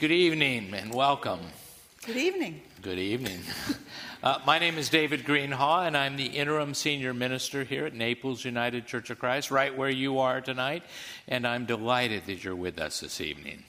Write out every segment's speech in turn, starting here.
Good evening and welcome. Good evening. Good evening. Uh, my name is David Greenhaw, and I'm the interim senior minister here at Naples United Church of Christ, right where you are tonight. And I'm delighted that you're with us this evening.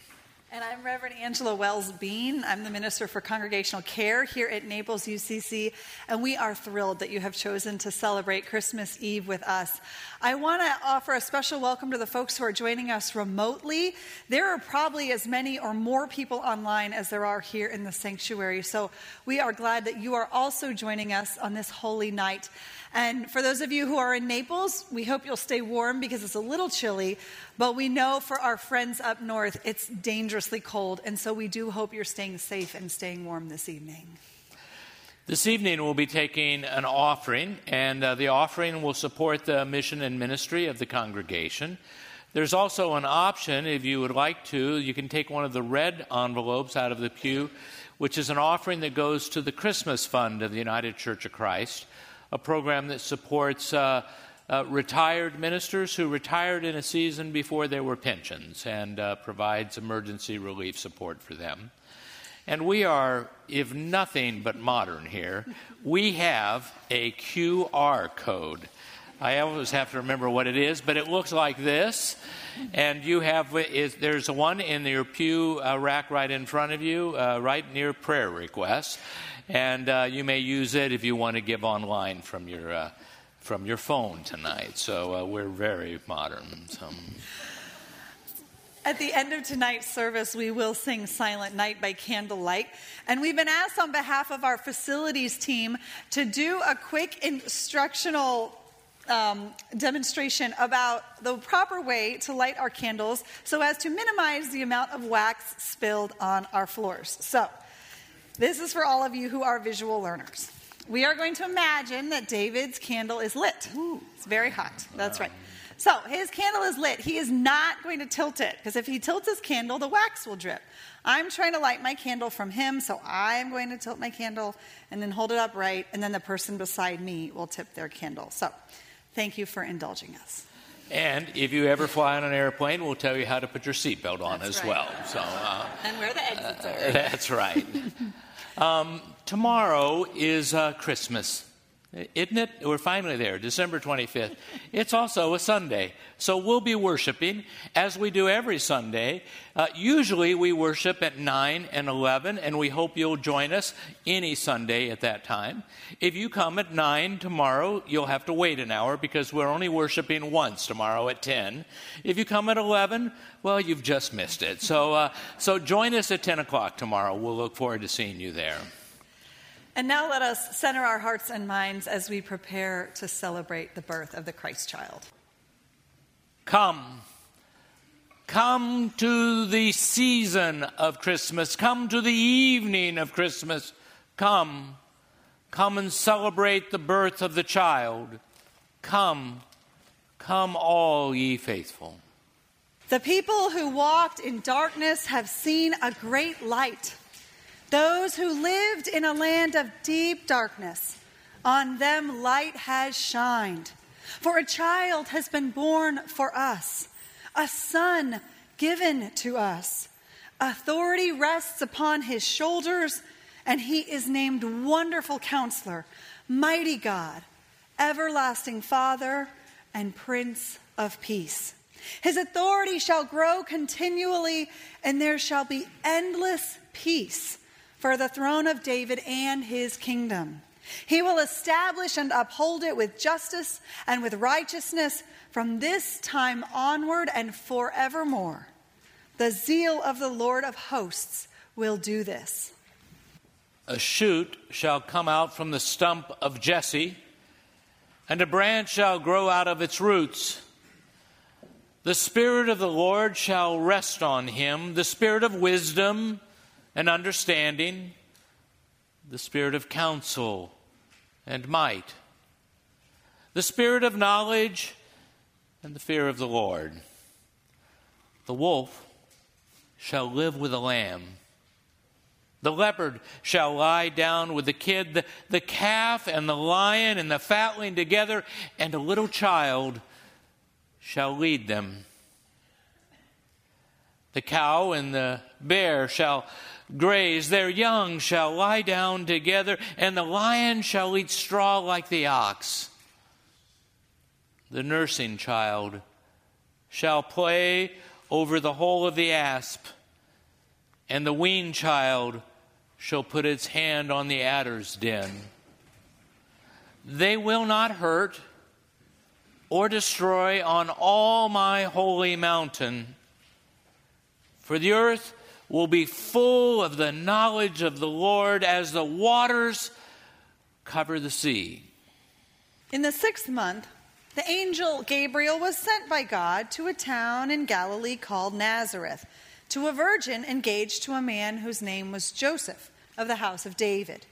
And I'm Reverend Angela Wells Bean. I'm the Minister for Congregational Care here at Naples UCC, and we are thrilled that you have chosen to celebrate Christmas Eve with us. I want to offer a special welcome to the folks who are joining us remotely. There are probably as many or more people online as there are here in the sanctuary, so we are glad that you are also joining us on this holy night. And for those of you who are in Naples, we hope you'll stay warm because it's a little chilly. But we know for our friends up north, it's dangerously cold. And so we do hope you're staying safe and staying warm this evening. This evening, we'll be taking an offering, and uh, the offering will support the mission and ministry of the congregation. There's also an option, if you would like to, you can take one of the red envelopes out of the pew, which is an offering that goes to the Christmas Fund of the United Church of Christ a program that supports uh, uh, retired ministers who retired in a season before there were pensions and uh, provides emergency relief support for them. And we are, if nothing but modern here, we have a QR code. I always have to remember what it is, but it looks like this. And you have, is, there's one in your pew uh, rack right in front of you, uh, right near prayer requests and uh, you may use it if you want to give online from your uh, from your phone tonight. So uh, we're very modern. So. At the end of tonight's service, we will sing Silent Night by Candlelight. And we've been asked on behalf of our facilities team to do a quick instructional um, demonstration about the proper way to light our candles so as to minimize the amount of wax spilled on our floors. So, this is for all of you who are visual learners. We are going to imagine that David's candle is lit. Ooh, it's very hot. That's right. So his candle is lit. He is not going to tilt it because if he tilts his candle, the wax will drip. I'm trying to light my candle from him, so I am going to tilt my candle and then hold it upright, and then the person beside me will tip their candle. So thank you for indulging us. And if you ever fly on an airplane, we'll tell you how to put your seatbelt on That's as right. well. So, uh, and where the exits uh, are. That's right. Um, tomorrow is uh, Christmas, isn't it? We're finally there, December 25th. It's also a Sunday. So we'll be worshiping as we do every Sunday. Uh, usually we worship at 9 and 11, and we hope you'll join us any Sunday at that time. If you come at 9 tomorrow, you'll have to wait an hour because we're only worshiping once tomorrow at 10. If you come at 11, well, you've just missed it. So, uh, so join us at 10 o'clock tomorrow. We'll look forward to seeing you there. And now let us center our hearts and minds as we prepare to celebrate the birth of the Christ child. Come. Come to the season of Christmas. Come to the evening of Christmas. Come. Come and celebrate the birth of the child. Come. Come, all ye faithful. The people who walked in darkness have seen a great light. Those who lived in a land of deep darkness, on them light has shined. For a child has been born for us, a son given to us. Authority rests upon his shoulders, and he is named Wonderful Counselor, Mighty God, Everlasting Father, and Prince of Peace. His authority shall grow continually, and there shall be endless peace for the throne of David and his kingdom. He will establish and uphold it with justice and with righteousness from this time onward and forevermore. The zeal of the Lord of hosts will do this. A shoot shall come out from the stump of Jesse, and a branch shall grow out of its roots. The Spirit of the Lord shall rest on him, the Spirit of wisdom and understanding, the Spirit of counsel and might, the Spirit of knowledge and the fear of the Lord. The wolf shall live with the lamb. The leopard shall lie down with the kid, the, the calf and the lion and the fatling together, and a little child shall lead them. The cow and the bear shall graze, their young shall lie down together, and the lion shall eat straw like the ox. The nursing child shall play over the hole of the asp, and the weaned child shall put its hand on the adder's den. They will not hurt or destroy on all my holy mountain, for the earth will be full of the knowledge of the Lord as the waters cover the sea. In the sixth month, the angel Gabriel was sent by God to a town in Galilee called Nazareth to a virgin engaged to a man whose name was Joseph of the house of David.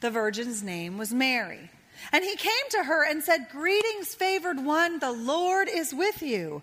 The virgin's name was Mary. And he came to her and said, Greetings, favored one, the Lord is with you.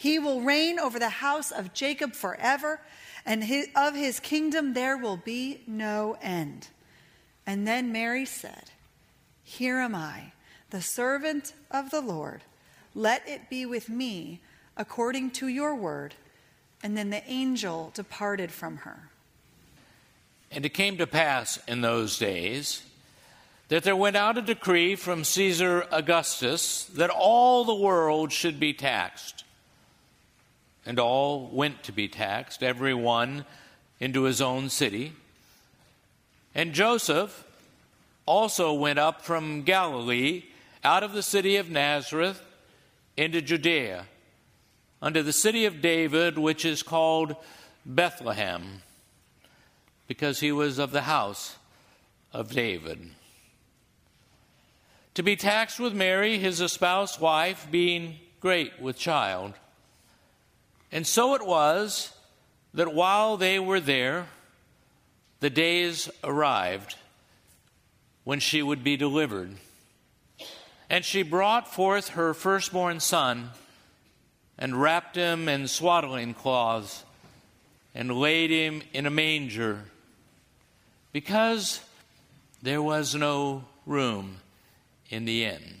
He will reign over the house of Jacob forever, and his, of his kingdom there will be no end. And then Mary said, here am I, the servant of the Lord. Let it be with me according to your word. And then the angel departed from her. And it came to pass in those days that there went out a decree from Caesar Augustus that all the world should be taxed. And all went to be taxed, every one into his own city. And Joseph, also went up from Galilee out of the city of Nazareth into Judea, unto the city of David, which is called Bethlehem, because he was of the house of David. To be taxed with Mary, his espoused wife, being great with child. And so it was that while they were there, the days arrived when she would be delivered. And she brought forth her firstborn son and wrapped him in swaddling cloths and laid him in a manger because there was no room in the inn.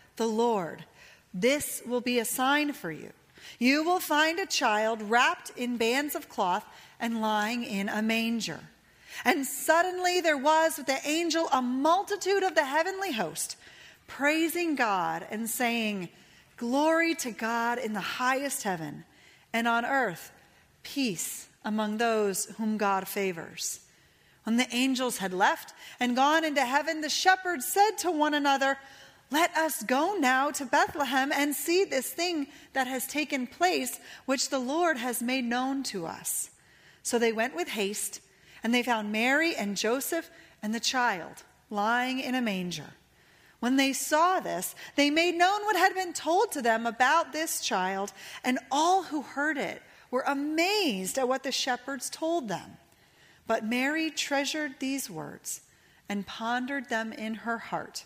the Lord. This will be a sign for you. You will find a child wrapped in bands of cloth and lying in a manger. And suddenly there was with the angel a multitude of the heavenly host, praising God and saying, Glory to God in the highest heaven, and on earth, peace among those whom God favors. When the angels had left and gone into heaven, the shepherds said to one another, Let us go now to Bethlehem and see this thing that has taken place, which the Lord has made known to us. So they went with haste, and they found Mary and Joseph and the child lying in a manger. When they saw this, they made known what had been told to them about this child, and all who heard it were amazed at what the shepherds told them. But Mary treasured these words and pondered them in her heart.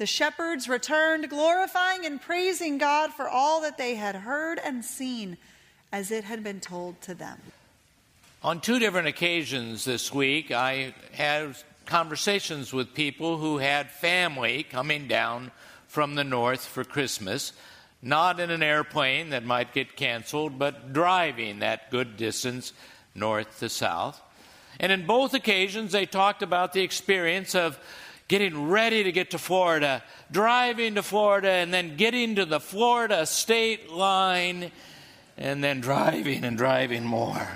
The shepherds returned, glorifying and praising God for all that they had heard and seen as it had been told to them. On two different occasions this week, I had conversations with people who had family coming down from the north for Christmas, not in an airplane that might get canceled, but driving that good distance north to south. And in both occasions, they talked about the experience of getting ready to get to Florida, driving to Florida, and then getting to the Florida state line and then driving and driving more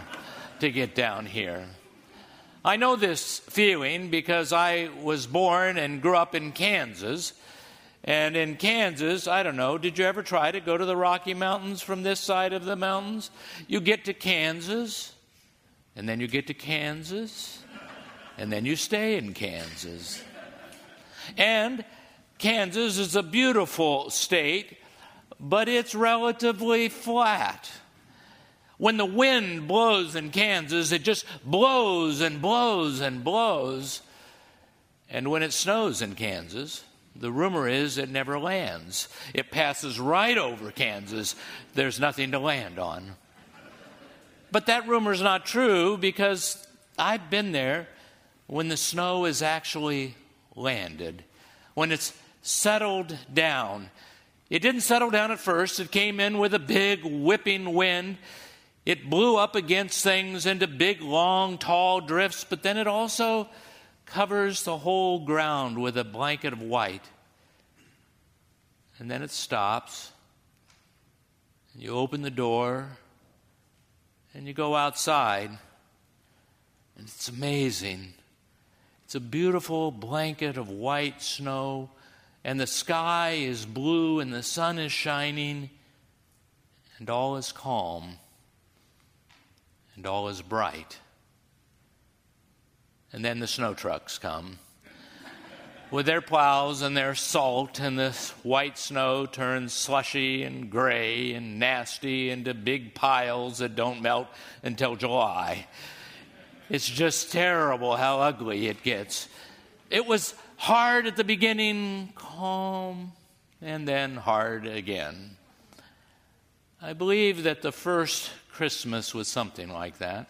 to get down here. I know this feeling because I was born and grew up in Kansas. And in Kansas, I don't know, did you ever try to go to the Rocky Mountains from this side of the mountains? You get to Kansas, and then you get to Kansas, and then you stay in Kansas. And Kansas is a beautiful state, but it's relatively flat. When the wind blows in Kansas, it just blows and blows and blows. And when it snows in Kansas, the rumor is it never lands. It passes right over Kansas. There's nothing to land on. But that rumor is not true because I've been there when the snow is actually landed, when it's settled down. It didn't settle down at first, it came in with a big whipping wind. It blew up against things into big, long, tall drifts, but then it also covers the whole ground with a blanket of white. And then it stops. And you open the door and you go outside. And it's amazing. It's a beautiful blanket of white snow, and the sky is blue, and the sun is shining, and all is calm and all is bright. And then the snow trucks come with their plows and their salt, and the white snow turns slushy and gray and nasty into big piles that don't melt until July. It's just terrible how ugly it gets. It was hard at the beginning, calm, and then hard again. I believe that the first Christmas was something like that.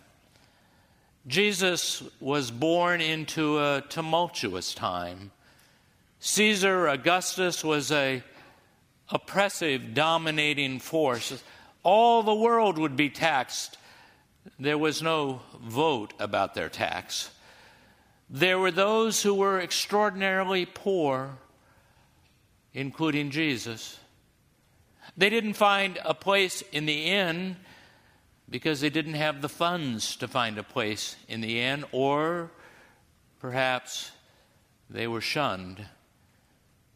Jesus was born into a tumultuous time. Caesar Augustus was a oppressive, dominating force. All the world would be taxed. There was no vote about their tax. There were those who were extraordinarily poor, including Jesus. They didn't find a place in the inn because they didn't have the funds to find a place in the inn, or perhaps they were shunned.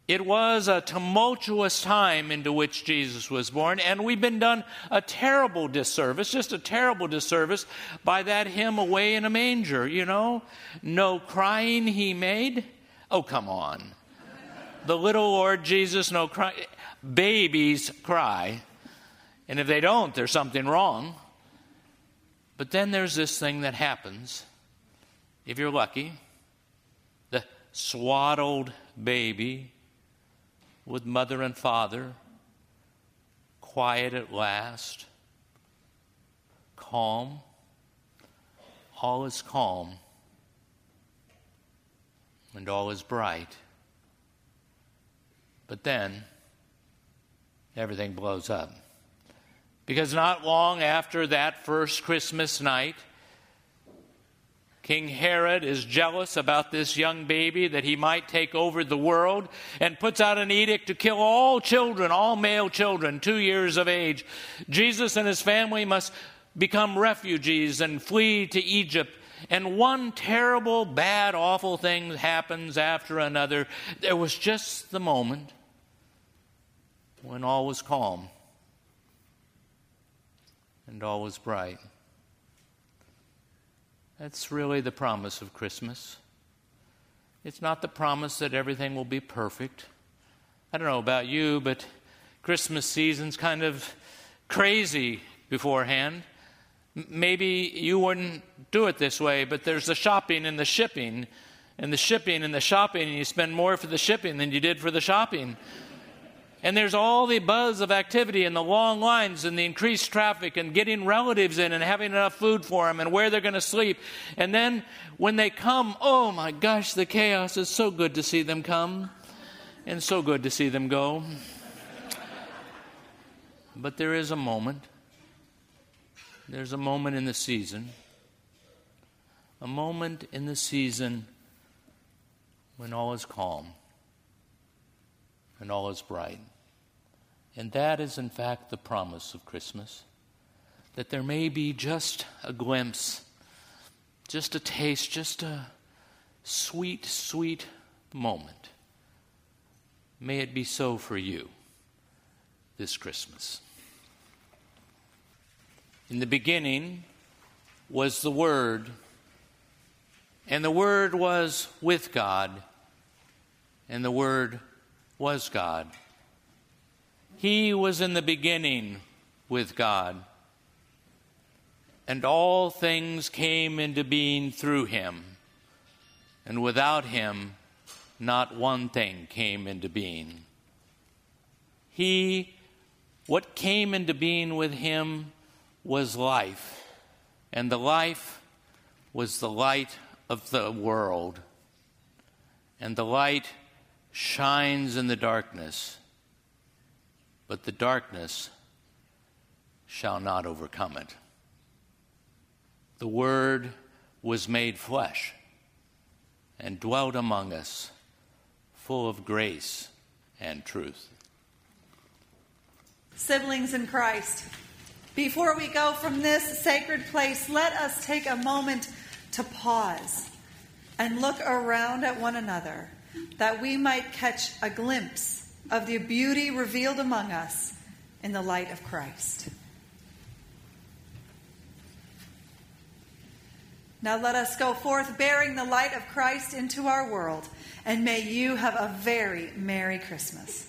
It was a tumultuous time into which Jesus was born, and we've been done a terrible disservice, just a terrible disservice, by that hymn, Away in a Manger, you know? No crying he made. Oh, come on. The little Lord Jesus, no crying. Babies cry. And if they don't, there's something wrong. But then there's this thing that happens, if you're lucky the swaddled baby with mother and father, quiet at last, calm. All is calm, and all is bright. But then, everything blows up. Because not long after that first Christmas night, King Herod is jealous about this young baby that he might take over the world and puts out an edict to kill all children, all male children, two years of age. Jesus and his family must become refugees and flee to Egypt. And one terrible, bad, awful thing happens after another. There was just the moment when all was calm and all was bright. That's really the promise of Christmas. It's not the promise that everything will be perfect. I don't know about you, but Christmas season's kind of crazy beforehand. Maybe you wouldn't do it this way, but there's the shopping and the shipping, and the shipping and the shopping, and you spend more for the shipping than you did for the shopping. And there's all the buzz of activity and the long lines and the increased traffic and getting relatives in and having enough food for them and where they're going to sleep. And then when they come, oh my gosh, the chaos is so good to see them come and so good to see them go. But there is a moment. There's a moment in the season. A moment in the season when all is calm and all is bright. And that is, in fact, the promise of Christmas. that there may be just a glimpse, just a taste, just a sweet, sweet moment. May it be so for you this Christmas. In the beginning was the Word, and the Word was with God, and the Word was God. He was in the beginning with God, and all things came into being through him, and without him, not one thing came into being. He, what came into being with him was life, and the life was the light of the world, and the light shines in the darkness but the darkness shall not overcome it. The Word was made flesh and dwelt among us, full of grace and truth. Siblings in Christ, before we go from this sacred place, let us take a moment to pause and look around at one another that we might catch a glimpse of the beauty revealed among us in the light of Christ. Now let us go forth bearing the light of Christ into our world, and may you have a very Merry Christmas.